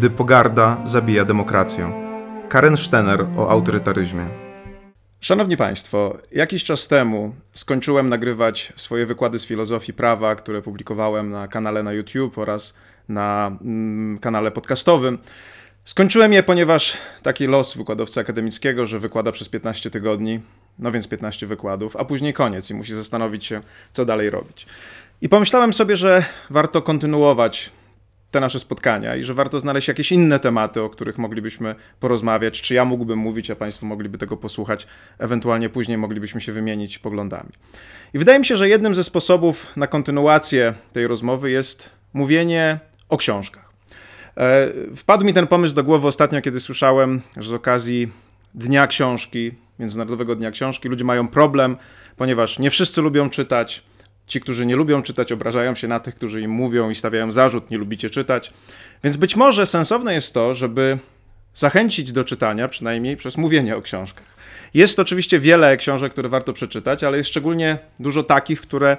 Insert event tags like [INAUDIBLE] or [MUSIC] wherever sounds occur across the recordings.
Gdy pogarda zabija demokrację. Karen Stener o autorytaryzmie. Szanowni Państwo, jakiś czas temu skończyłem nagrywać swoje wykłady z filozofii prawa, które publikowałem na kanale na YouTube oraz na mm, kanale podcastowym. Skończyłem je, ponieważ taki los wykładowcy akademickiego, że wykłada przez 15 tygodni, no więc 15 wykładów, a później koniec i musi zastanowić się, co dalej robić. I pomyślałem sobie, że warto kontynuować te nasze spotkania i że warto znaleźć jakieś inne tematy, o których moglibyśmy porozmawiać, czy ja mógłbym mówić, a Państwo mogliby tego posłuchać, ewentualnie później moglibyśmy się wymienić poglądami. I wydaje mi się, że jednym ze sposobów na kontynuację tej rozmowy jest mówienie o książkach. E, wpadł mi ten pomysł do głowy ostatnio, kiedy słyszałem, że z okazji Dnia Książki, Międzynarodowego Dnia Książki, ludzie mają problem, ponieważ nie wszyscy lubią czytać, Ci, którzy nie lubią czytać, obrażają się na tych, którzy im mówią i stawiają zarzut, nie lubicie czytać. Więc być może sensowne jest to, żeby zachęcić do czytania, przynajmniej przez mówienie o książkach. Jest oczywiście wiele książek, które warto przeczytać, ale jest szczególnie dużo takich, które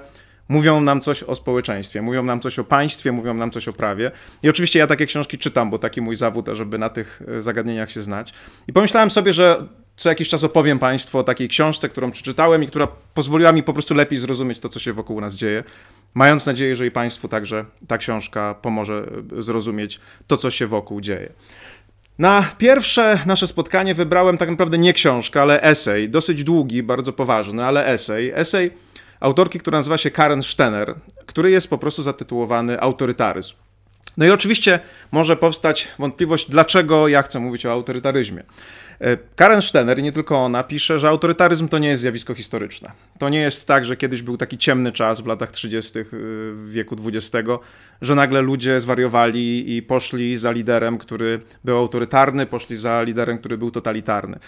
mówią nam coś o społeczeństwie, mówią nam coś o państwie, mówią nam coś o prawie. I oczywiście ja takie książki czytam, bo taki mój zawód, żeby na tych e, zagadnieniach się znać. I pomyślałem sobie, że co jakiś czas opowiem Państwu o takiej książce, którą przeczytałem i która pozwoliła mi po prostu lepiej zrozumieć to, co się wokół nas dzieje. Mając nadzieję, że i Państwu także ta książka pomoże e, zrozumieć to, co się wokół dzieje. Na pierwsze nasze spotkanie wybrałem tak naprawdę nie książkę, ale esej. Dosyć długi, bardzo poważny, ale esej. Esej autorki, która nazywa się Karen Stener, który jest po prostu zatytułowany Autorytaryzm. No i oczywiście może powstać wątpliwość, dlaczego ja chcę mówić o autorytaryzmie. E, Karen Stener, i nie tylko ona, pisze, że autorytaryzm to nie jest zjawisko historyczne. To nie jest tak, że kiedyś był taki ciemny czas w latach 30. Y, wieku XX, że nagle ludzie zwariowali i poszli za liderem, który był autorytarny, poszli za liderem, który był totalitarny.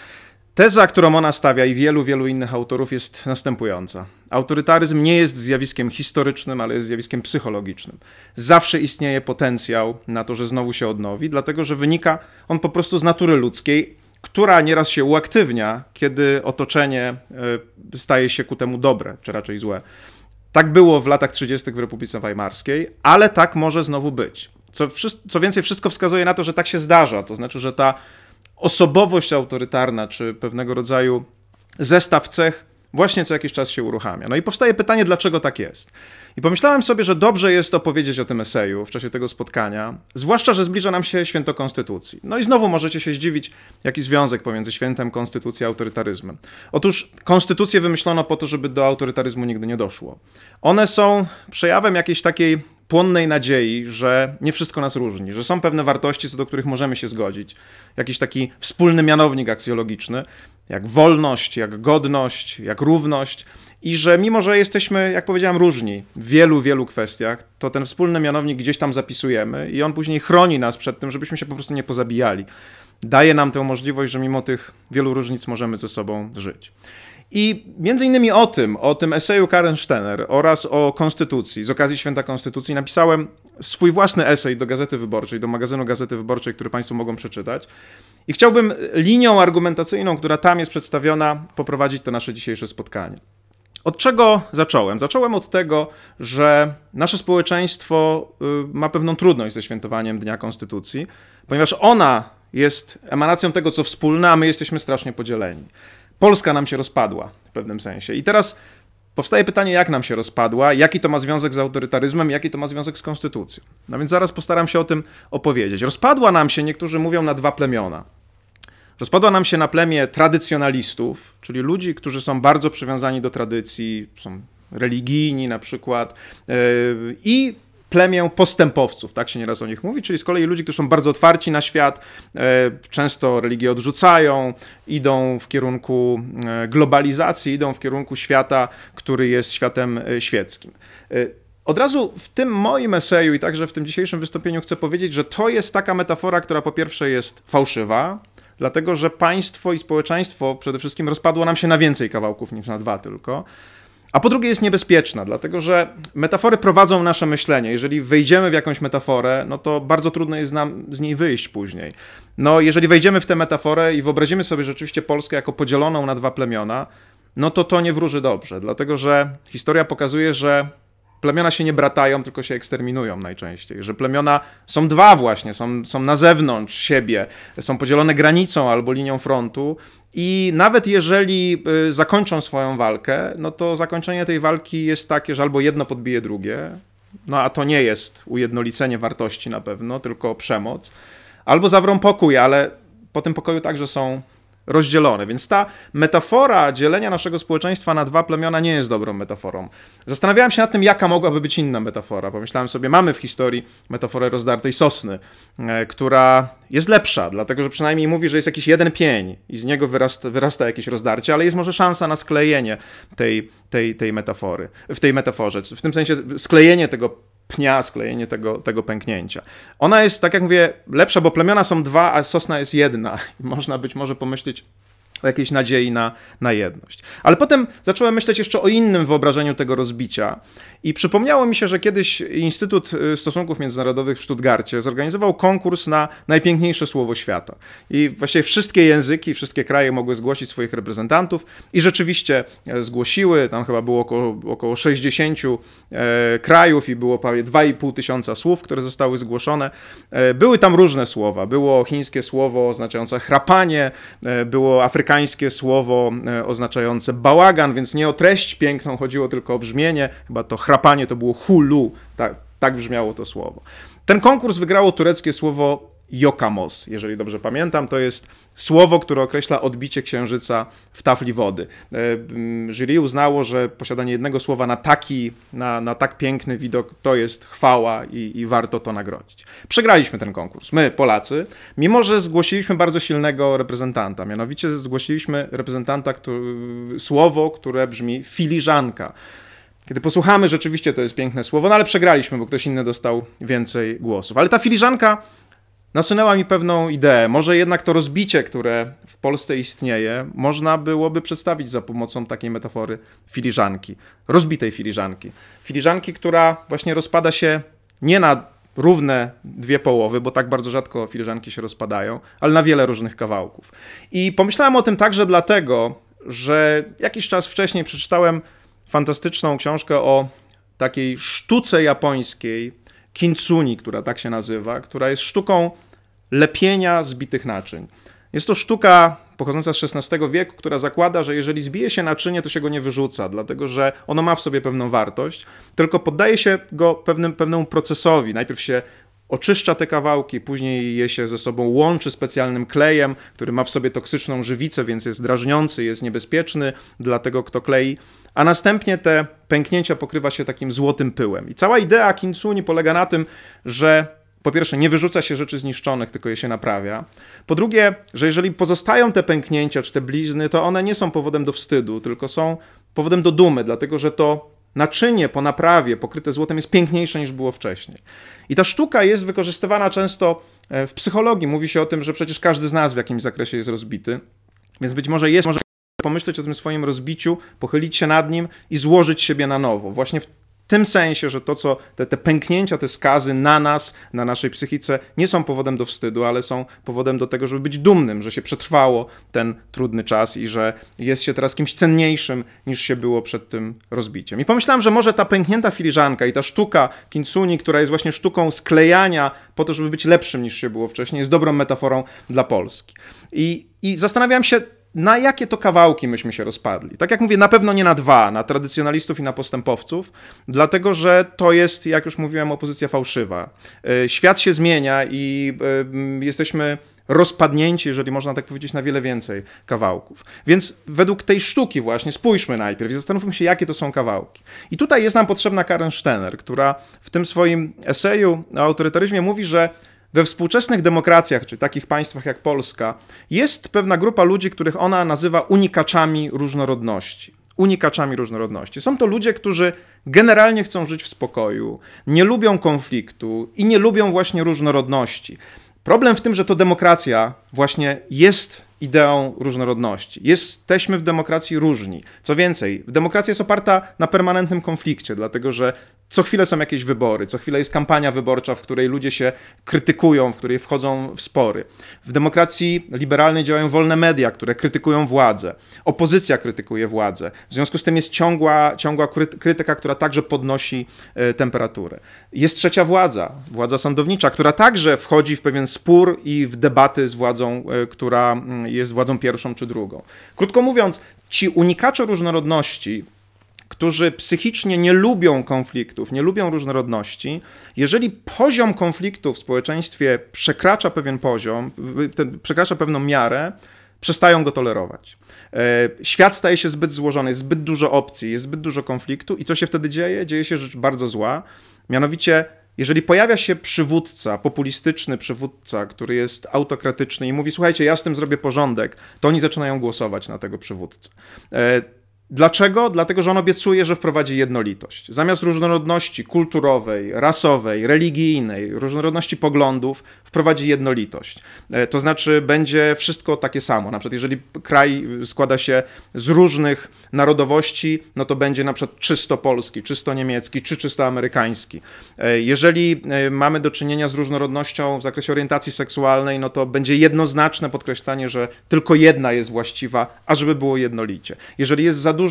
Teza, którą ona stawia i wielu, wielu innych autorów jest następująca. Autorytaryzm nie jest zjawiskiem historycznym, ale jest zjawiskiem psychologicznym. Zawsze istnieje potencjał na to, że znowu się odnowi, dlatego że wynika on po prostu z natury ludzkiej, która nieraz się uaktywnia, kiedy otoczenie e, staje się ku temu dobre, czy raczej złe. Tak było w latach 30. w Republice Weimarskiej, ale tak może znowu być. Co, co więcej, wszystko wskazuje na to, że tak się zdarza. To znaczy, że ta osobowość autorytarna, czy pewnego rodzaju zestaw cech właśnie co jakiś czas się uruchamia. No i powstaje pytanie, dlaczego tak jest. I pomyślałem sobie, że dobrze jest opowiedzieć o tym eseju w czasie tego spotkania, zwłaszcza, że zbliża nam się święto Konstytucji. No i znowu możecie się zdziwić, jaki związek pomiędzy świętem Konstytucji a autorytaryzmem. Otóż konstytucje wymyślono po to, żeby do autorytaryzmu nigdy nie doszło. One są przejawem jakiejś takiej płonnej nadziei, że nie wszystko nas różni, że są pewne wartości, co do których możemy się zgodzić. Jakiś taki wspólny mianownik aksjologiczny, jak wolność, jak godność, jak równość. I że mimo, że jesteśmy, jak powiedziałem, różni w wielu, wielu kwestiach, to ten wspólny mianownik gdzieś tam zapisujemy i on później chroni nas przed tym, żebyśmy się po prostu nie pozabijali. Daje nam tę możliwość, że mimo tych wielu różnic możemy ze sobą żyć. I między innymi o tym, o tym eseju Karen Stener oraz o Konstytucji, z okazji Święta Konstytucji, napisałem swój własny esej do Gazety Wyborczej, do magazynu Gazety Wyborczej, który Państwo mogą przeczytać. I chciałbym linią argumentacyjną, która tam jest przedstawiona, poprowadzić to nasze dzisiejsze spotkanie. Od czego zacząłem? Zacząłem od tego, że nasze społeczeństwo y, ma pewną trudność ze świętowaniem Dnia Konstytucji, ponieważ ona jest emanacją tego, co wspólne, a my jesteśmy strasznie podzieleni. Polska nam się rozpadła w pewnym sensie. I teraz powstaje pytanie, jak nam się rozpadła, jaki to ma związek z autorytaryzmem, jaki to ma związek z konstytucją. No więc zaraz postaram się o tym opowiedzieć. Rozpadła nam się, niektórzy mówią, na dwa plemiona. Rozpadła nam się na plemię tradycjonalistów, czyli ludzi, którzy są bardzo przywiązani do tradycji, są religijni na przykład, yy, i plemię postępowców, tak się nieraz o nich mówi, czyli z kolei ludzi, którzy są bardzo otwarci na świat, e, często religię odrzucają, idą w kierunku e, globalizacji, idą w kierunku świata, który jest światem e, świeckim. Od razu w tym moim eseju i także w tym dzisiejszym wystąpieniu chcę powiedzieć, że to jest taka metafora, która po pierwsze jest fałszywa, dlatego że państwo i społeczeństwo przede wszystkim rozpadło nam się na więcej kawałków niż na dwa tylko. A po drugie jest niebezpieczna, dlatego że metafory prowadzą nasze myślenie. Jeżeli wejdziemy w jakąś metaforę, no to bardzo trudno jest nam z niej wyjść później. No, jeżeli wejdziemy w tę metaforę i wyobrazimy sobie rzeczywiście Polskę jako podzieloną na dwa plemiona, no to to nie wróży dobrze, dlatego że historia pokazuje, że plemiona się nie bratają, tylko się eksterminują najczęściej, że plemiona są dwa właśnie, są, są na zewnątrz siebie, są podzielone granicą albo linią frontu i nawet jeżeli y, zakończą swoją walkę, no to zakończenie tej walki jest takie, że albo jedno podbije drugie, no a to nie jest ujednolicenie wartości na pewno, tylko przemoc, albo zawrą pokój, ale po tym pokoju także są rozdzielone. Więc ta metafora dzielenia naszego społeczeństwa na dwa plemiona nie jest dobrą metaforą. Zastanawiałem się nad tym, jaka mogłaby być inna metafora. Pomyślałem sobie, mamy w historii metaforę rozdartej sosny, e, która jest lepsza, dlatego że przynajmniej mówi, że jest jakiś jeden pień i z niego wyrasta, wyrasta jakieś rozdarcie, ale jest może szansa na sklejenie tej, tej, tej metafory, w tej metaforze. W tym sensie sklejenie tego pnia, sklejenie tego, tego pęknięcia. Ona jest, tak jak mówię, lepsza, bo plemiona są dwa, a sosna jest jedna. [LAUGHS] Można być może pomyśleć o jakiejś nadziei na, na jedność. Ale potem zacząłem myśleć jeszcze o innym wyobrażeniu tego rozbicia. I przypomniało mi się, że kiedyś Instytut y, Stosunków Międzynarodowych w Stuttgarcie zorganizował konkurs na najpiękniejsze słowo świata. I właściwie wszystkie języki, wszystkie kraje mogły zgłosić swoich reprezentantów i rzeczywiście e, zgłosiły. Tam chyba było około, około 60 e, krajów i było prawie 2,5 tysiąca słów, które zostały zgłoszone. E, były tam różne słowa. Było chińskie słowo oznaczające chrapanie, e, było afrykańskie słowo e, oznaczające bałagan, więc nie o treść piękną chodziło, tylko o brzmienie. Chyba to chrapanie to było hulu, tak, tak brzmiało to słowo. Ten konkurs wygrało tureckie słowo Jokamos, jeżeli dobrze pamiętam. To jest słowo, które określa odbicie księżyca w tafli wody. E, mm, Jury uznało, że posiadanie jednego słowa na taki, na, na tak piękny widok to jest chwała i, i warto to nagrodzić. Przegraliśmy ten konkurs, my, Polacy, mimo że zgłosiliśmy bardzo silnego reprezentanta. Mianowicie zgłosiliśmy reprezentanta, który, słowo, które brzmi filiżanka. Kiedy posłuchamy, rzeczywiście to jest piękne słowo, no ale przegraliśmy, bo ktoś inny dostał więcej głosów. Ale ta filiżanka nasunęła mi pewną ideę. Może jednak to rozbicie, które w Polsce istnieje, można byłoby przedstawić za pomocą takiej metafory filiżanki, rozbitej filiżanki. Filiżanki, która właśnie rozpada się nie na równe dwie połowy, bo tak bardzo rzadko filiżanki się rozpadają, ale na wiele różnych kawałków. I pomyślałem o tym także dlatego, że jakiś czas wcześniej przeczytałem fantastyczną książkę o takiej sztuce japońskiej, kintsuni, która tak się nazywa, która jest sztuką lepienia zbitych naczyń. Jest to sztuka pochodząca z XVI wieku, która zakłada, że jeżeli zbije się naczynie, to się go nie wyrzuca, dlatego że ono ma w sobie pewną wartość, tylko poddaje się go pewnym, pewnemu procesowi. Najpierw się oczyszcza te kawałki, później je się ze sobą łączy specjalnym klejem, który ma w sobie toksyczną żywicę, więc jest drażniący, jest niebezpieczny dla tego, kto klei, a następnie te pęknięcia pokrywa się takim złotym pyłem. I cała idea kintsuni polega na tym, że po pierwsze, nie wyrzuca się rzeczy zniszczonych, tylko je się naprawia. Po drugie, że jeżeli pozostają te pęknięcia czy te blizny, to one nie są powodem do wstydu, tylko są powodem do dumy, dlatego że to naczynie po naprawie pokryte złotem jest piękniejsze niż było wcześniej. I ta sztuka jest wykorzystywana często e, w psychologii. Mówi się o tym, że przecież każdy z nas w jakimś zakresie jest rozbity. Więc być może jest może pomyśleć o tym swoim rozbiciu, pochylić się nad nim i złożyć siebie na nowo. Właśnie w w tym sensie, że to, co te, te pęknięcia, te skazy na nas, na naszej psychice, nie są powodem do wstydu, ale są powodem do tego, żeby być dumnym, że się przetrwało ten trudny czas i że jest się teraz kimś cenniejszym niż się było przed tym rozbiciem. I pomyślałem, że może ta pęknięta filiżanka i ta sztuka kintsuni, która jest właśnie sztuką sklejania po to, żeby być lepszym niż się było wcześniej, jest dobrą metaforą dla Polski. I, i zastanawiałem się, na jakie to kawałki myśmy się rozpadli. Tak jak mówię, na pewno nie na dwa, na tradycjonalistów i na postępowców, dlatego że to jest, jak już mówiłem, opozycja fałszywa. E, świat się zmienia i e, jesteśmy rozpadnięci, jeżeli można tak powiedzieć, na wiele więcej kawałków. Więc według tej sztuki właśnie spójrzmy najpierw i zastanówmy się, jakie to są kawałki. I tutaj jest nam potrzebna Karen Stener, która w tym swoim eseju o autorytaryzmie mówi, że we współczesnych demokracjach, czy takich państwach jak Polska, jest pewna grupa ludzi, których ona nazywa unikaczami różnorodności. Unikaczami różnorodności. Są to ludzie, którzy generalnie chcą żyć w spokoju, nie lubią konfliktu i nie lubią właśnie różnorodności. Problem w tym, że to demokracja właśnie jest ideą różnorodności. Jesteśmy w demokracji różni. Co więcej, demokracja jest oparta na permanentnym konflikcie, dlatego że co chwilę są jakieś wybory, co chwilę jest kampania wyborcza, w której ludzie się krytykują, w której wchodzą w spory. W demokracji liberalnej działają wolne media, które krytykują władzę. Opozycja krytykuje władzę. W związku z tym jest ciągła, ciągła krytyka, która także podnosi e, temperaturę. Jest trzecia władza, władza sądownicza, która także wchodzi w pewien spór i w debaty z władzą, e, która mm, jest władzą pierwszą czy drugą. Krótko mówiąc, ci unikacze różnorodności, którzy psychicznie nie lubią konfliktów, nie lubią różnorodności, jeżeli poziom konfliktu w społeczeństwie przekracza pewien poziom, przekracza pewną miarę, przestają go tolerować. E, świat staje się zbyt złożony, jest zbyt dużo opcji, jest zbyt dużo konfliktu i co się wtedy dzieje? Dzieje się rzecz bardzo zła, mianowicie jeżeli pojawia się przywódca, populistyczny przywódca, który jest autokratyczny i mówi: Słuchajcie, ja z tym zrobię porządek, to oni zaczynają głosować na tego przywódcę. Dlaczego? Dlatego, że on obiecuje, że wprowadzi jednolitość. Zamiast różnorodności kulturowej, rasowej, religijnej, różnorodności poglądów, wprowadzi jednolitość. E, to znaczy, będzie wszystko takie samo. Na przykład, jeżeli kraj składa się z różnych narodowości, no to będzie na przykład czysto polski, czysto niemiecki, czy czysto amerykański. E, jeżeli e, mamy do czynienia z różnorodnością w zakresie orientacji seksualnej, no to będzie jednoznaczne podkreślanie, że tylko jedna jest właściwa, ażeby było jednolicie. Jeżeli jest za dużo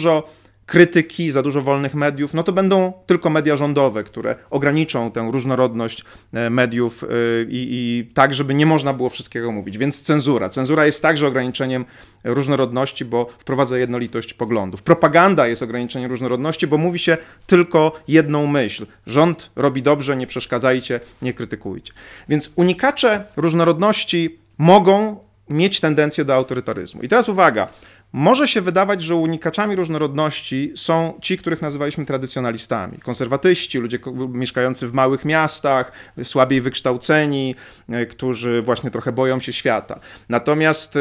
krytyki, za dużo wolnych mediów, no to będą tylko media rządowe, które ograniczą tę różnorodność e, mediów e, i, i, tak, żeby nie można było wszystkiego mówić. Więc cenzura. Cenzura jest także ograniczeniem różnorodności, bo wprowadza jednolitość poglądów. Propaganda jest ograniczeniem różnorodności, bo mówi się tylko jedną myśl. Rząd robi dobrze, nie przeszkadzajcie, nie krytykujcie. Więc unikacze różnorodności mogą mieć tendencję do autorytaryzmu. I teraz uwaga, może się wydawać, że unikaczami różnorodności są ci, których nazywaliśmy tradycjonalistami. Konserwatyści, ludzie mieszkający w małych miastach, słabiej wykształceni, e, którzy właśnie trochę boją się świata. Natomiast e,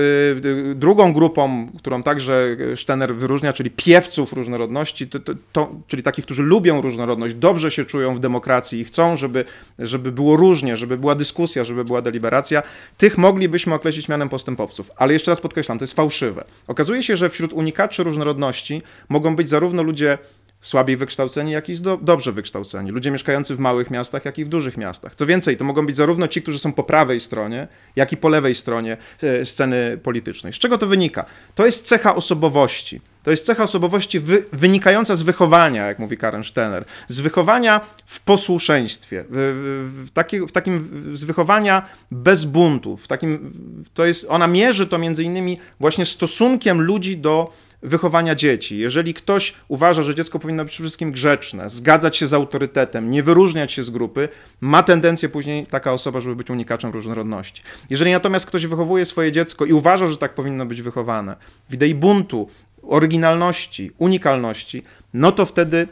drugą grupą, którą także Stener wyróżnia, czyli piewców różnorodności, to, to, to, czyli takich, którzy lubią różnorodność, dobrze się czują w demokracji i chcą, żeby, żeby było różnie, żeby była dyskusja, żeby była deliberacja, tych moglibyśmy określić mianem postępowców. Ale jeszcze raz podkreślam, to jest fałszywe. Okazuje się, że wśród unikaczy różnorodności mogą być zarówno ludzie słabiej wykształceni, jak i do, dobrze wykształceni. Ludzie mieszkający w małych miastach, jak i w dużych miastach. Co więcej, to mogą być zarówno ci, którzy są po prawej stronie, jak i po lewej stronie e, sceny politycznej. Z czego to wynika? To jest cecha osobowości. To jest cecha osobowości wy, wynikająca z wychowania, jak mówi Karen Stener, z wychowania w posłuszeństwie, w, w, taki, w takim z wychowania bez buntów. W takim, to jest, ona mierzy to między innymi właśnie stosunkiem ludzi do wychowania dzieci. Jeżeli ktoś uważa, że dziecko powinno być przede wszystkim grzeczne, zgadzać się z autorytetem, nie wyróżniać się z grupy, ma tendencję później taka osoba, żeby być unikaczem różnorodności. Jeżeli natomiast ktoś wychowuje swoje dziecko i uważa, że tak powinno być wychowane, w idei buntu, oryginalności, unikalności, no to wtedy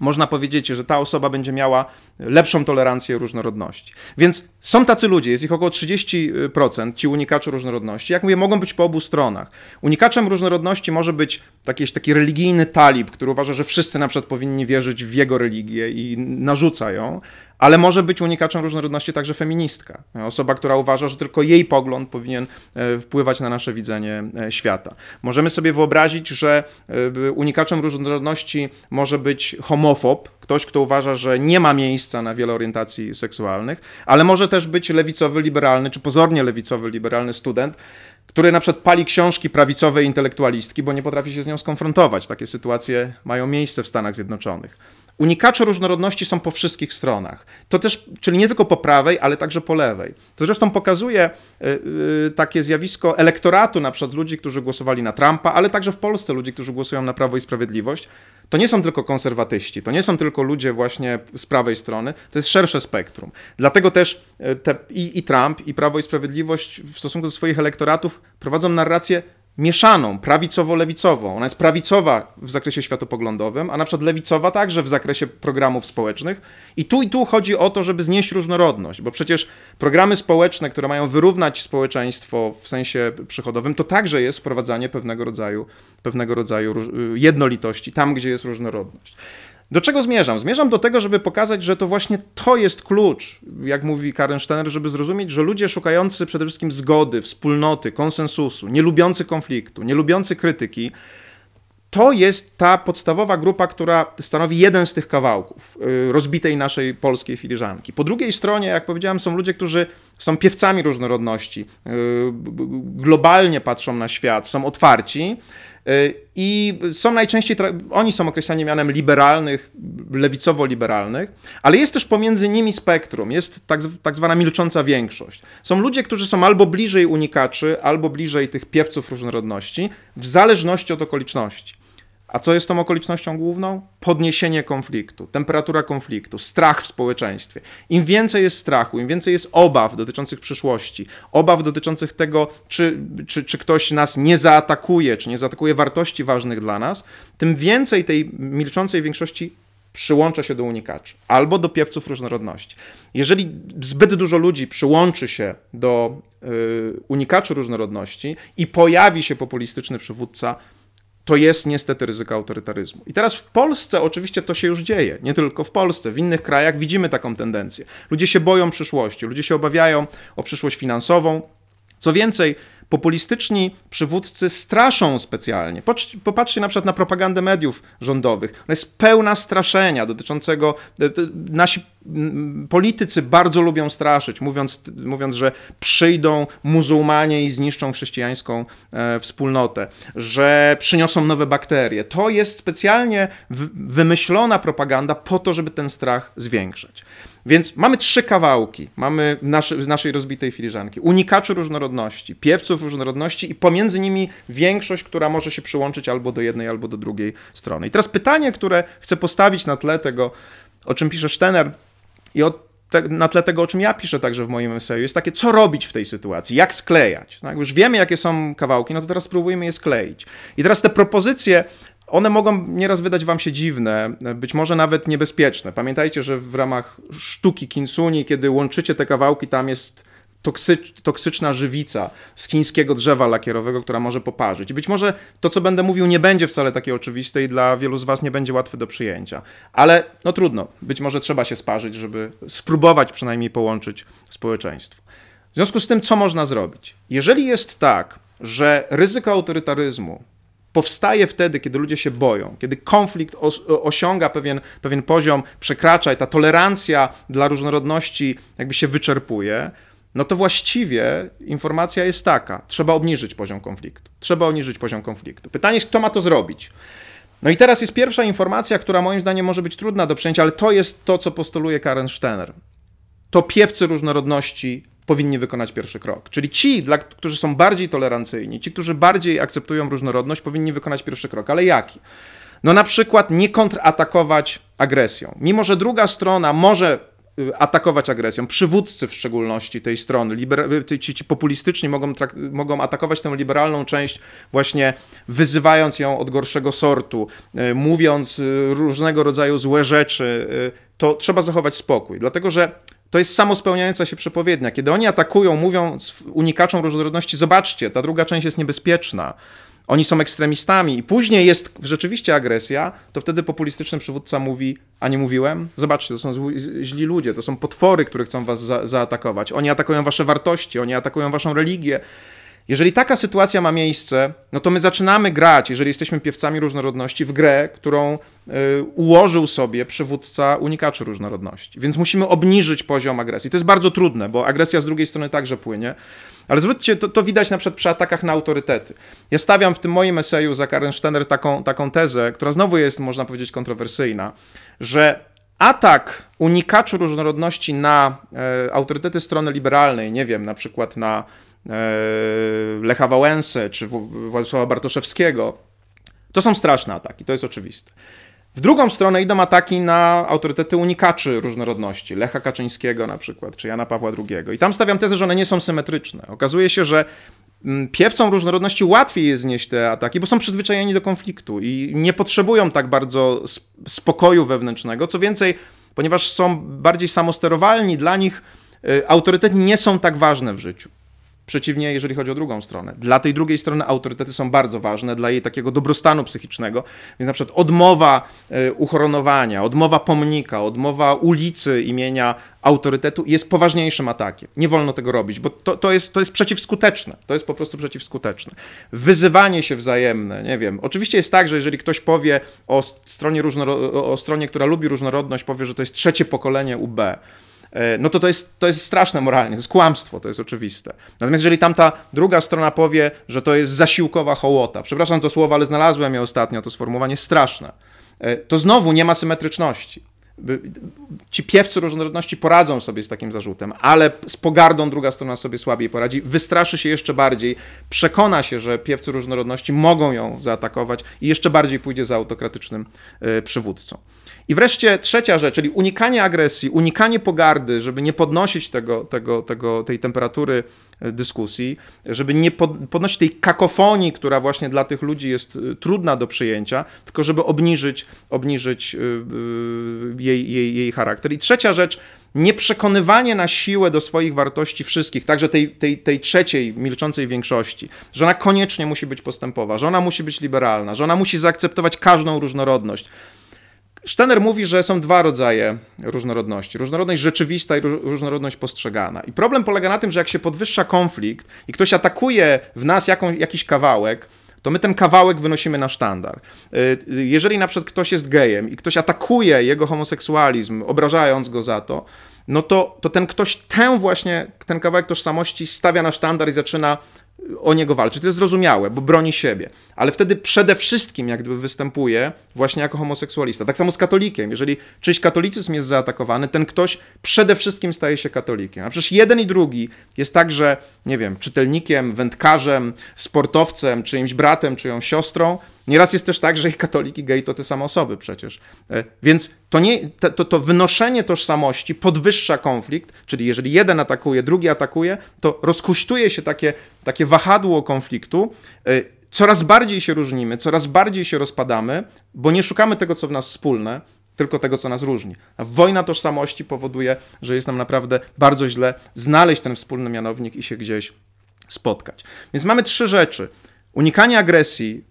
można powiedzieć, że ta osoba będzie miała lepszą tolerancję różnorodności. Więc są tacy ludzie, jest ich około 30%, ci unikacze różnorodności. Jak mówię, mogą być po obu stronach. Unikaczem różnorodności może być taki, taki religijny talib, który uważa, że wszyscy na przykład powinni wierzyć w jego religię i narzuca ją, ale może być unikaczem różnorodności także feministka. Osoba, która uważa, że tylko jej pogląd powinien e, wpływać na nasze widzenie e, świata. Możemy sobie wyobrazić, że e, unikaczem różnorodności może być homofob, ktoś, kto uważa, że nie ma miejsca na wiele orientacji seksualnych, ale może też być lewicowy, liberalny, czy pozornie lewicowy, liberalny student, który na przykład pali książki prawicowe intelektualistki, bo nie potrafi się z nią skonfrontować. Takie sytuacje mają miejsce w Stanach Zjednoczonych. Unikacze różnorodności są po wszystkich stronach. To też, czyli nie tylko po prawej, ale także po lewej. To zresztą pokazuje y, y, takie zjawisko elektoratu, na przykład ludzi, którzy głosowali na Trumpa, ale także w Polsce ludzi, którzy głosują na Prawo i Sprawiedliwość. To nie są tylko konserwatyści, to nie są tylko ludzie właśnie z prawej strony, to jest szersze spektrum. Dlatego też y, te, i, i Trump, i Prawo i Sprawiedliwość w stosunku do swoich elektoratów prowadzą narrację mieszaną, prawicowo-lewicową. Ona jest prawicowa w zakresie światopoglądowym, a na przykład lewicowa także w zakresie programów społecznych. I tu i tu chodzi o to, żeby znieść różnorodność, bo przecież programy społeczne, które mają wyrównać społeczeństwo w sensie przychodowym, to także jest wprowadzanie pewnego rodzaju, pewnego rodzaju jednolitości tam, gdzie jest różnorodność. Do czego zmierzam? Zmierzam do tego, żeby pokazać, że to właśnie to jest klucz, jak mówi Karen Steiner, żeby zrozumieć, że ludzie szukający przede wszystkim zgody, wspólnoty, konsensusu, nie lubiący konfliktu, nie lubiący krytyki, to jest ta podstawowa grupa, która stanowi jeden z tych kawałków y, rozbitej naszej polskiej filiżanki. Po drugiej stronie, jak powiedziałem, są ludzie, którzy są piewcami różnorodności, y, globalnie patrzą na świat, są otwarci i są najczęściej, oni są określani mianem liberalnych, lewicowo-liberalnych, ale jest też pomiędzy nimi spektrum, jest tak, tak zwana milcząca większość. Są ludzie, którzy są albo bliżej unikaczy, albo bliżej tych piewców różnorodności, w zależności od okoliczności. A co jest tą okolicznością główną? Podniesienie konfliktu, temperatura konfliktu, strach w społeczeństwie. Im więcej jest strachu, im więcej jest obaw dotyczących przyszłości, obaw dotyczących tego, czy, czy, czy ktoś nas nie zaatakuje, czy nie zaatakuje wartości ważnych dla nas, tym więcej tej milczącej większości przyłącza się do unikaczy albo do piewców różnorodności. Jeżeli zbyt dużo ludzi przyłączy się do y, unikaczy różnorodności i pojawi się populistyczny przywódca, to jest niestety ryzyko autorytaryzmu. I teraz w Polsce oczywiście to się już dzieje, nie tylko w Polsce, w innych krajach widzimy taką tendencję. Ludzie się boją przyszłości, ludzie się obawiają o przyszłość finansową. Co więcej, populistyczni przywódcy straszą specjalnie. Popatrzcie na przykład na propagandę mediów rządowych. Ona jest pełna straszenia dotyczącego. E, nasi politycy bardzo lubią straszyć, mówiąc, mówiąc że przyjdą muzułmanie i zniszczą chrześcijańską e, wspólnotę, że przyniosą nowe bakterie. To jest specjalnie wymyślona propaganda po to, żeby ten strach zwiększać. Więc mamy trzy kawałki mamy naszy, z naszej rozbitej filiżanki. Unikaczy różnorodności, piewców różnorodności i pomiędzy nimi większość, która może się przyłączyć albo do jednej, albo do drugiej strony. I teraz pytanie, które chcę postawić na tle tego, o czym pisze Stener i te, na tle tego, o czym ja piszę także w moim eseju, jest takie, co robić w tej sytuacji, jak sklejać. Tak? Już wiemy, jakie są kawałki, no to teraz spróbujmy je skleić. I teraz te propozycje one mogą nieraz wydać wam się dziwne, być może nawet niebezpieczne. Pamiętajcie, że w ramach sztuki kinsuni, kiedy łączycie te kawałki, tam jest toksycz, toksyczna żywica z chińskiego drzewa lakierowego, która może poparzyć. I być może to, co będę mówił, nie będzie wcale takie oczywiste i dla wielu z was nie będzie łatwe do przyjęcia. Ale no trudno, być może trzeba się sparzyć, żeby spróbować przynajmniej połączyć społeczeństwo. W związku z tym, co można zrobić? Jeżeli jest tak, że ryzyko autorytaryzmu powstaje wtedy, kiedy ludzie się boją, kiedy konflikt osiąga pewien, pewien poziom, przekracza i ta tolerancja dla różnorodności jakby się wyczerpuje, no to właściwie informacja jest taka: trzeba obniżyć poziom konfliktu. Trzeba obniżyć poziom konfliktu. Pytanie jest, kto ma to zrobić? No i teraz jest pierwsza informacja, która moim zdaniem może być trudna do przyjęcia, ale to jest to, co postuluje Karen Steiner. To piewcy różnorodności powinni wykonać pierwszy krok. Czyli ci, dla, którzy są bardziej tolerancyjni, ci, którzy bardziej akceptują różnorodność, powinni wykonać pierwszy krok. Ale jaki? No na przykład nie kontratakować agresją. Mimo, że druga strona może y, atakować agresją, przywódcy w szczególności tej strony, liber, y, ci, ci populistyczni mogą, mogą atakować tę liberalną część właśnie wyzywając ją od gorszego sortu, y, mówiąc różnego rodzaju złe rzeczy, to trzeba zachować spokój, dlatego że to jest samospełniająca się przepowiednia. Kiedy oni atakują, mówią unikaczom różnorodności, zobaczcie, ta druga część jest niebezpieczna. Oni są ekstremistami i później jest rzeczywiście agresja, to wtedy populistyczny przywódca mówi, a nie mówiłem? Zobaczcie, to są źli ludzie, to są potwory, które chcą was za zaatakować. Oni atakują wasze wartości, oni atakują waszą religię. Jeżeli taka sytuacja ma miejsce, no to my zaczynamy grać, jeżeli jesteśmy piewcami różnorodności, w grę, którą y, ułożył sobie przywódca unikaczy różnorodności. Więc musimy obniżyć poziom agresji. To jest bardzo trudne, bo agresja z drugiej strony także płynie. Ale zwróćcie, to, to widać na przykład przy atakach na autorytety. Ja stawiam w tym moim eseju za Karen Steiner taką, taką tezę, która znowu jest, można powiedzieć, kontrowersyjna, że atak unikaczy różnorodności na e, autorytety strony liberalnej, nie wiem, na przykład na Lecha Wałęsę czy Władysława Bartoszewskiego, to są straszne ataki, to jest oczywiste. W drugą stronę idą ataki na autorytety unikaczy różnorodności, Lecha Kaczyńskiego na przykład, czy Jana Pawła II. I tam stawiam tezę, że one nie są symetryczne. Okazuje się, że mm, piewcom różnorodności łatwiej jest znieść te ataki, bo są przyzwyczajeni do konfliktu i nie potrzebują tak bardzo spokoju wewnętrznego. Co więcej, ponieważ są bardziej samosterowalni, dla nich y, autorytety nie są tak ważne w życiu. Przeciwnie, jeżeli chodzi o drugą stronę. Dla tej drugiej strony autorytety są bardzo ważne, dla jej takiego dobrostanu psychicznego. Więc na przykład odmowa e, uchoronowania, odmowa pomnika, odmowa ulicy imienia autorytetu jest poważniejszym atakiem. Nie wolno tego robić, bo to, to, jest, to jest przeciwskuteczne. To jest po prostu przeciwskuteczne. Wyzywanie się wzajemne, nie wiem. Oczywiście jest tak, że jeżeli ktoś powie o stronie, o stronie która lubi różnorodność, powie, że to jest trzecie pokolenie UB, no to to jest, to jest straszne moralnie, to jest kłamstwo, to jest oczywiste. Natomiast jeżeli tamta druga strona powie, że to jest zasiłkowa hołota, przepraszam to słowo, ale znalazłem je ostatnio, to sformułowanie straszne, e, to znowu nie ma symetryczności. Ci piewcy różnorodności poradzą sobie z takim zarzutem, ale z pogardą druga strona sobie słabiej poradzi, wystraszy się jeszcze bardziej, przekona się, że piewcy różnorodności mogą ją zaatakować i jeszcze bardziej pójdzie za autokratycznym e, przywódcą. I wreszcie trzecia rzecz, czyli unikanie agresji, unikanie pogardy, żeby nie podnosić tego, tego, tego, tej temperatury e, dyskusji, żeby nie podnosić tej kakofonii, która właśnie dla tych ludzi jest e, trudna do przyjęcia, tylko żeby obniżyć, obniżyć e, jej, jej, jej charakter. I trzecia rzecz, nieprzekonywanie na siłę do swoich wartości wszystkich, także tej, tej, tej trzeciej, milczącej większości, że ona koniecznie musi być postępowa, że ona musi być liberalna, że ona musi zaakceptować każdą różnorodność. Steiner mówi, że są dwa rodzaje różnorodności. Różnorodność rzeczywista i różnorodność postrzegana. I problem polega na tym, że jak się podwyższa konflikt i ktoś atakuje w nas jaką, jakiś kawałek, to my ten kawałek wynosimy na sztandar. Y, jeżeli na przykład ktoś jest gejem i ktoś atakuje jego homoseksualizm, obrażając go za to, no to, to ten ktoś tę właśnie, ten kawałek tożsamości stawia na sztandar i zaczyna o niego walczy. To jest zrozumiałe, bo broni siebie. Ale wtedy przede wszystkim jak gdyby występuje właśnie jako homoseksualista. Tak samo z katolikiem. Jeżeli czyjś katolicyzm jest zaatakowany, ten ktoś przede wszystkim staje się katolikiem. A przecież jeden i drugi jest także, nie wiem, czytelnikiem, wędkarzem, sportowcem, czyimś bratem, czyją siostrą, Nieraz jest też tak, że ich katolik i gej to te same osoby przecież. E, więc to, nie, to, to wynoszenie tożsamości podwyższa konflikt, czyli jeżeli jeden atakuje, drugi atakuje, to rozkuśtuje się takie, takie wahadło konfliktu. E, coraz bardziej się różnimy, coraz bardziej się rozpadamy, bo nie szukamy tego, co w nas wspólne, tylko tego, co nas różni. A wojna tożsamości powoduje, że jest nam naprawdę bardzo źle znaleźć ten wspólny mianownik i się gdzieś spotkać. Więc mamy trzy rzeczy. Unikanie agresji,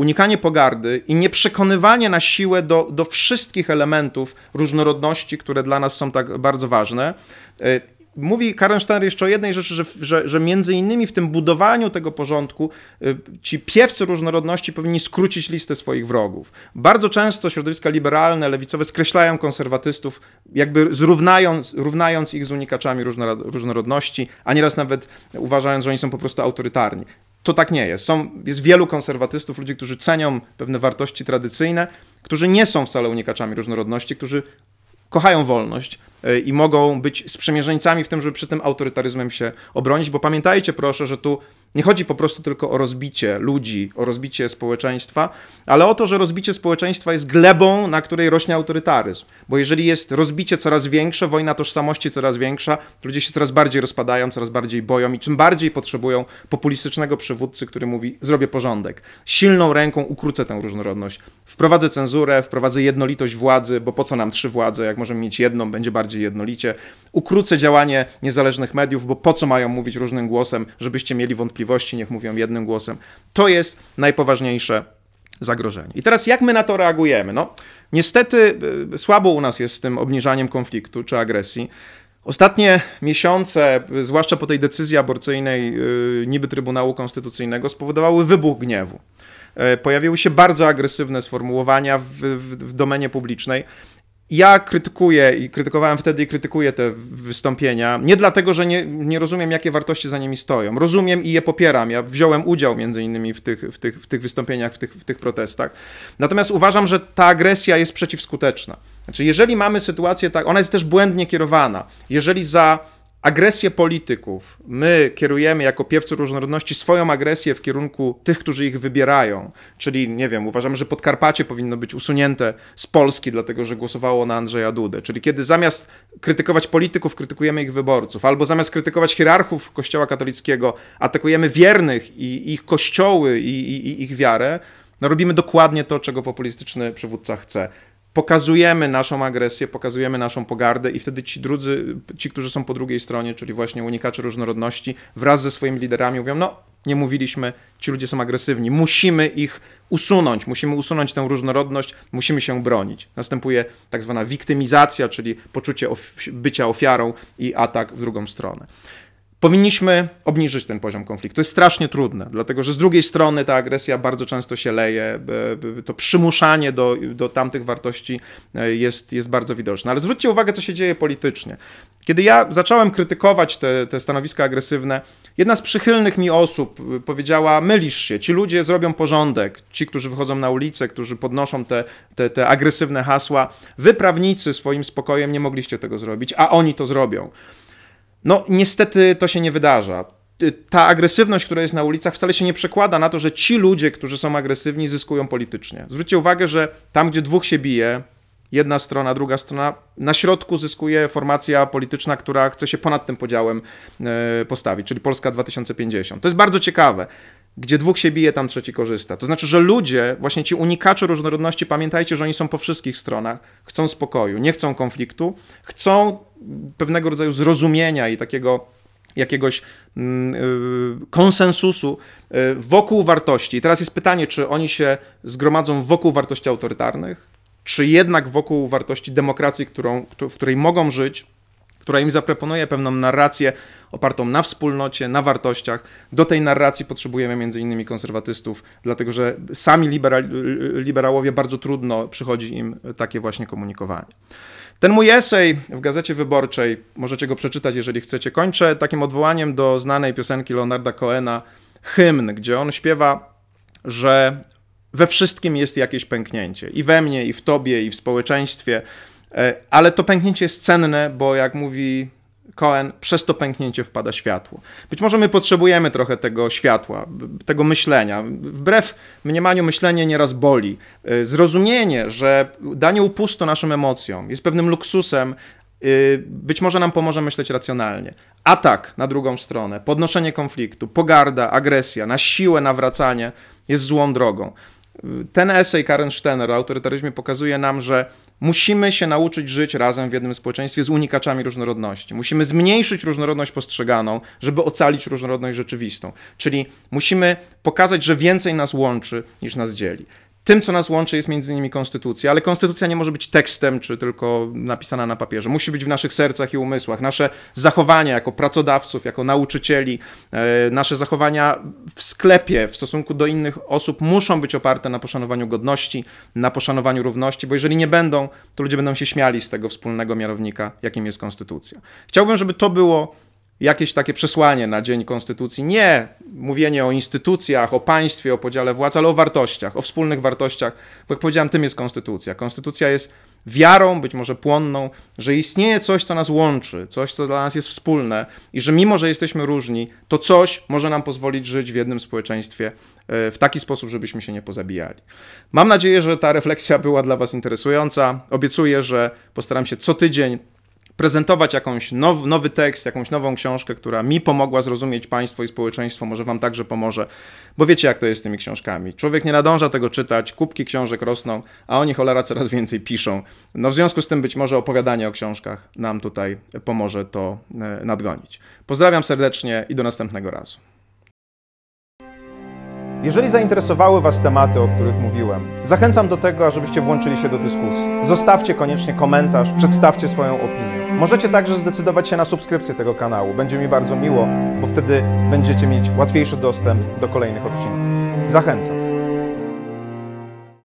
unikanie pogardy i nieprzekonywanie na siłę do, do wszystkich elementów różnorodności, które dla nas są tak bardzo ważne. E, mówi Karen Steiner jeszcze o jednej rzeczy, że, że, że między innymi w tym budowaniu tego porządku e, ci piewcy różnorodności powinni skrócić listę swoich wrogów. Bardzo często środowiska liberalne, lewicowe skreślają konserwatystów, jakby zrównając, równając ich z unikaczami różnorodności, a nieraz nawet uważając, że oni są po prostu autorytarni to tak nie jest. Są, jest wielu konserwatystów, ludzi, którzy cenią pewne wartości tradycyjne, którzy nie są wcale unikaczami różnorodności, którzy kochają wolność e, i mogą być sprzymierzeńcami w tym, żeby przy tym autorytaryzmem się obronić, bo pamiętajcie proszę, że tu nie chodzi po prostu tylko o rozbicie ludzi, o rozbicie społeczeństwa, ale o to, że rozbicie społeczeństwa jest glebą, na której rośnie autorytaryzm. Bo jeżeli jest rozbicie coraz większe, wojna tożsamości coraz większa, ludzie się coraz bardziej rozpadają, coraz bardziej boją i czym bardziej potrzebują populistycznego przywódcy, który mówi: zrobię porządek, silną ręką ukrócę tę różnorodność, wprowadzę cenzurę, wprowadzę jednolitość władzy, bo po co nam trzy władze, jak możemy mieć jedną, będzie bardziej jednolicie, ukrócę działanie niezależnych mediów, bo po co mają mówić różnym głosem, żebyście mieli wątpliwości, wątpliwości, niech mówią jednym głosem. To jest najpoważniejsze zagrożenie. I teraz jak my na to reagujemy? No, niestety y, słabo u nas jest z tym obniżaniem konfliktu czy agresji. Ostatnie miesiące, zwłaszcza po tej decyzji aborcyjnej yy, niby Trybunału Konstytucyjnego, spowodowały wybuch gniewu. Pojawiły się bardzo agresywne sformułowania w, w, w domenie publicznej. Ja krytykuję i krytykowałem wtedy i krytykuję te wystąpienia, nie dlatego, że nie, nie rozumiem, jakie wartości za nimi stoją. Rozumiem i je popieram. Ja wziąłem udział między innymi w tych, w tych, w tych wystąpieniach, w tych, w tych protestach. Natomiast uważam, że ta agresja jest przeciwskuteczna. Znaczy, jeżeli mamy sytuację tak, ona jest też błędnie kierowana. Jeżeli za agresję polityków. My kierujemy jako piewcy różnorodności swoją agresję w kierunku tych, którzy ich wybierają. Czyli, nie wiem, uważamy, że Podkarpacie powinno być usunięte z Polski, dlatego że głosowało na Andrzeja Dudę. Czyli kiedy zamiast krytykować polityków, krytykujemy ich wyborców, albo zamiast krytykować hierarchów Kościoła katolickiego, atakujemy wiernych i ich kościoły i, i, i ich wiarę, no robimy dokładnie to, czego populistyczny przywódca chce pokazujemy naszą agresję, pokazujemy naszą pogardę i wtedy ci drudzy, ci, którzy są po drugiej stronie, czyli właśnie unikacze różnorodności, wraz ze swoimi liderami mówią, no nie mówiliśmy, ci ludzie są agresywni, musimy ich usunąć, musimy usunąć tę różnorodność, musimy się bronić. Następuje tak zwana wiktymizacja, czyli poczucie of- bycia ofiarą i atak w drugą stronę. Powinniśmy obniżyć ten poziom konfliktu. To jest strasznie trudne, dlatego że z drugiej strony ta agresja bardzo często się leje, to przymuszanie do, do tamtych wartości e, jest, jest bardzo widoczne. Ale zwróćcie uwagę, co się dzieje politycznie. Kiedy ja zacząłem krytykować te, te stanowiska agresywne, jedna z przychylnych mi osób e, powiedziała: Mylisz się, ci ludzie zrobią porządek, ci, którzy wychodzą na ulicę, którzy podnoszą te, te, te agresywne hasła. Wy, prawnicy, swoim spokojem nie mogliście tego zrobić, a oni to zrobią. No, niestety to się nie wydarza. Ta agresywność, która jest na ulicach, wcale się nie przekłada na to, że ci ludzie, którzy są agresywni, zyskują politycznie. Zwróćcie uwagę, że tam, gdzie dwóch się bije, jedna strona, druga strona, na środku zyskuje formacja polityczna, która chce się ponad tym podziałem e, postawić, czyli Polska 2050. To jest bardzo ciekawe. Gdzie dwóch się bije, tam trzeci korzysta. To znaczy, że ludzie, właśnie ci unikacze różnorodności, pamiętajcie, że oni są po wszystkich stronach, chcą spokoju, nie chcą konfliktu, chcą pewnego rodzaju zrozumienia i takiego jakiegoś mm, y, konsensusu y, wokół wartości. I teraz jest pytanie, czy oni się zgromadzą wokół wartości autorytarnych, czy jednak wokół wartości demokracji, którą, w której mogą żyć, która im zaproponuje pewną narrację opartą na wspólnocie, na wartościach. Do tej narracji potrzebujemy między innymi konserwatystów, dlatego że sami liberałowie bardzo trudno przychodzi im takie właśnie komunikowanie. Ten mój esej w Gazecie Wyborczej, możecie go przeczytać, jeżeli chcecie, kończę takim odwołaniem do znanej piosenki Leonarda Cohena, Hymn, gdzie on śpiewa, że we wszystkim jest jakieś pęknięcie. I we mnie, i w tobie, i w społeczeństwie. E, ale to pęknięcie jest cenne, bo jak mówi Cohen, przez to pęknięcie wpada światło. Być może my potrzebujemy trochę tego światła, tego myślenia. Wbrew mniemaniu myślenie nieraz boli. E, zrozumienie, że danie upustu naszym emocjom jest pewnym luksusem, e, być może nam pomoże myśleć racjonalnie. Atak na drugą stronę, podnoszenie konfliktu, pogarda, agresja, na siłę nawracanie jest złą drogą. Ten esej Karen Stener o autorytaryzmie pokazuje nam, że musimy się nauczyć żyć razem w jednym społeczeństwie z unikaczami różnorodności. Musimy zmniejszyć różnorodność postrzeganą, żeby ocalić różnorodność rzeczywistą. Czyli musimy pokazać, że więcej nas łączy niż nas dzieli. Tym, co nas łączy, jest między innymi konstytucja, ale konstytucja nie może być tekstem, czy tylko napisana na papierze. Musi być w naszych sercach i umysłach. Nasze zachowania jako pracodawców, jako nauczycieli, e, nasze zachowania w sklepie w stosunku do innych osób muszą być oparte na poszanowaniu godności, na poszanowaniu równości, bo jeżeli nie będą, to ludzie będą się śmiali z tego wspólnego mianownika, jakim jest konstytucja. Chciałbym, żeby to było jakieś takie przesłanie na Dzień Konstytucji. Nie mówienie o instytucjach, o państwie, o podziale władz, ale o wartościach, o wspólnych wartościach, bo jak powiedziałem, tym jest Konstytucja. Konstytucja jest wiarą, być może płonną, że istnieje coś, co nas łączy, coś, co dla nas jest wspólne i że mimo, że jesteśmy różni, to coś może nam pozwolić żyć w jednym społeczeństwie e, w taki sposób, żebyśmy się nie pozabijali. Mam nadzieję, że ta refleksja była dla Was interesująca. Obiecuję, że postaram się co tydzień prezentować jakąś now, nowy tekst, jakąś nową książkę, która mi pomogła zrozumieć państwo i społeczeństwo, może wam także pomoże, bo wiecie jak to jest z tymi książkami. Człowiek nie nadąża tego czytać, kubki książek rosną, a oni cholera coraz więcej piszą. No w związku z tym być może opowiadanie o książkach nam tutaj pomoże to e, nadgonić. Pozdrawiam serdecznie i do następnego razu. Jeżeli zainteresowały Was tematy, o których mówiłem, zachęcam do tego, ażebyście włączyli się do dyskusji. Zostawcie koniecznie komentarz, przedstawcie swoją opinię. Możecie także zdecydować się na subskrypcję tego kanału. Będzie mi bardzo miło, bo wtedy będziecie mieć łatwiejszy dostęp do kolejnych odcinków. Zachęcam.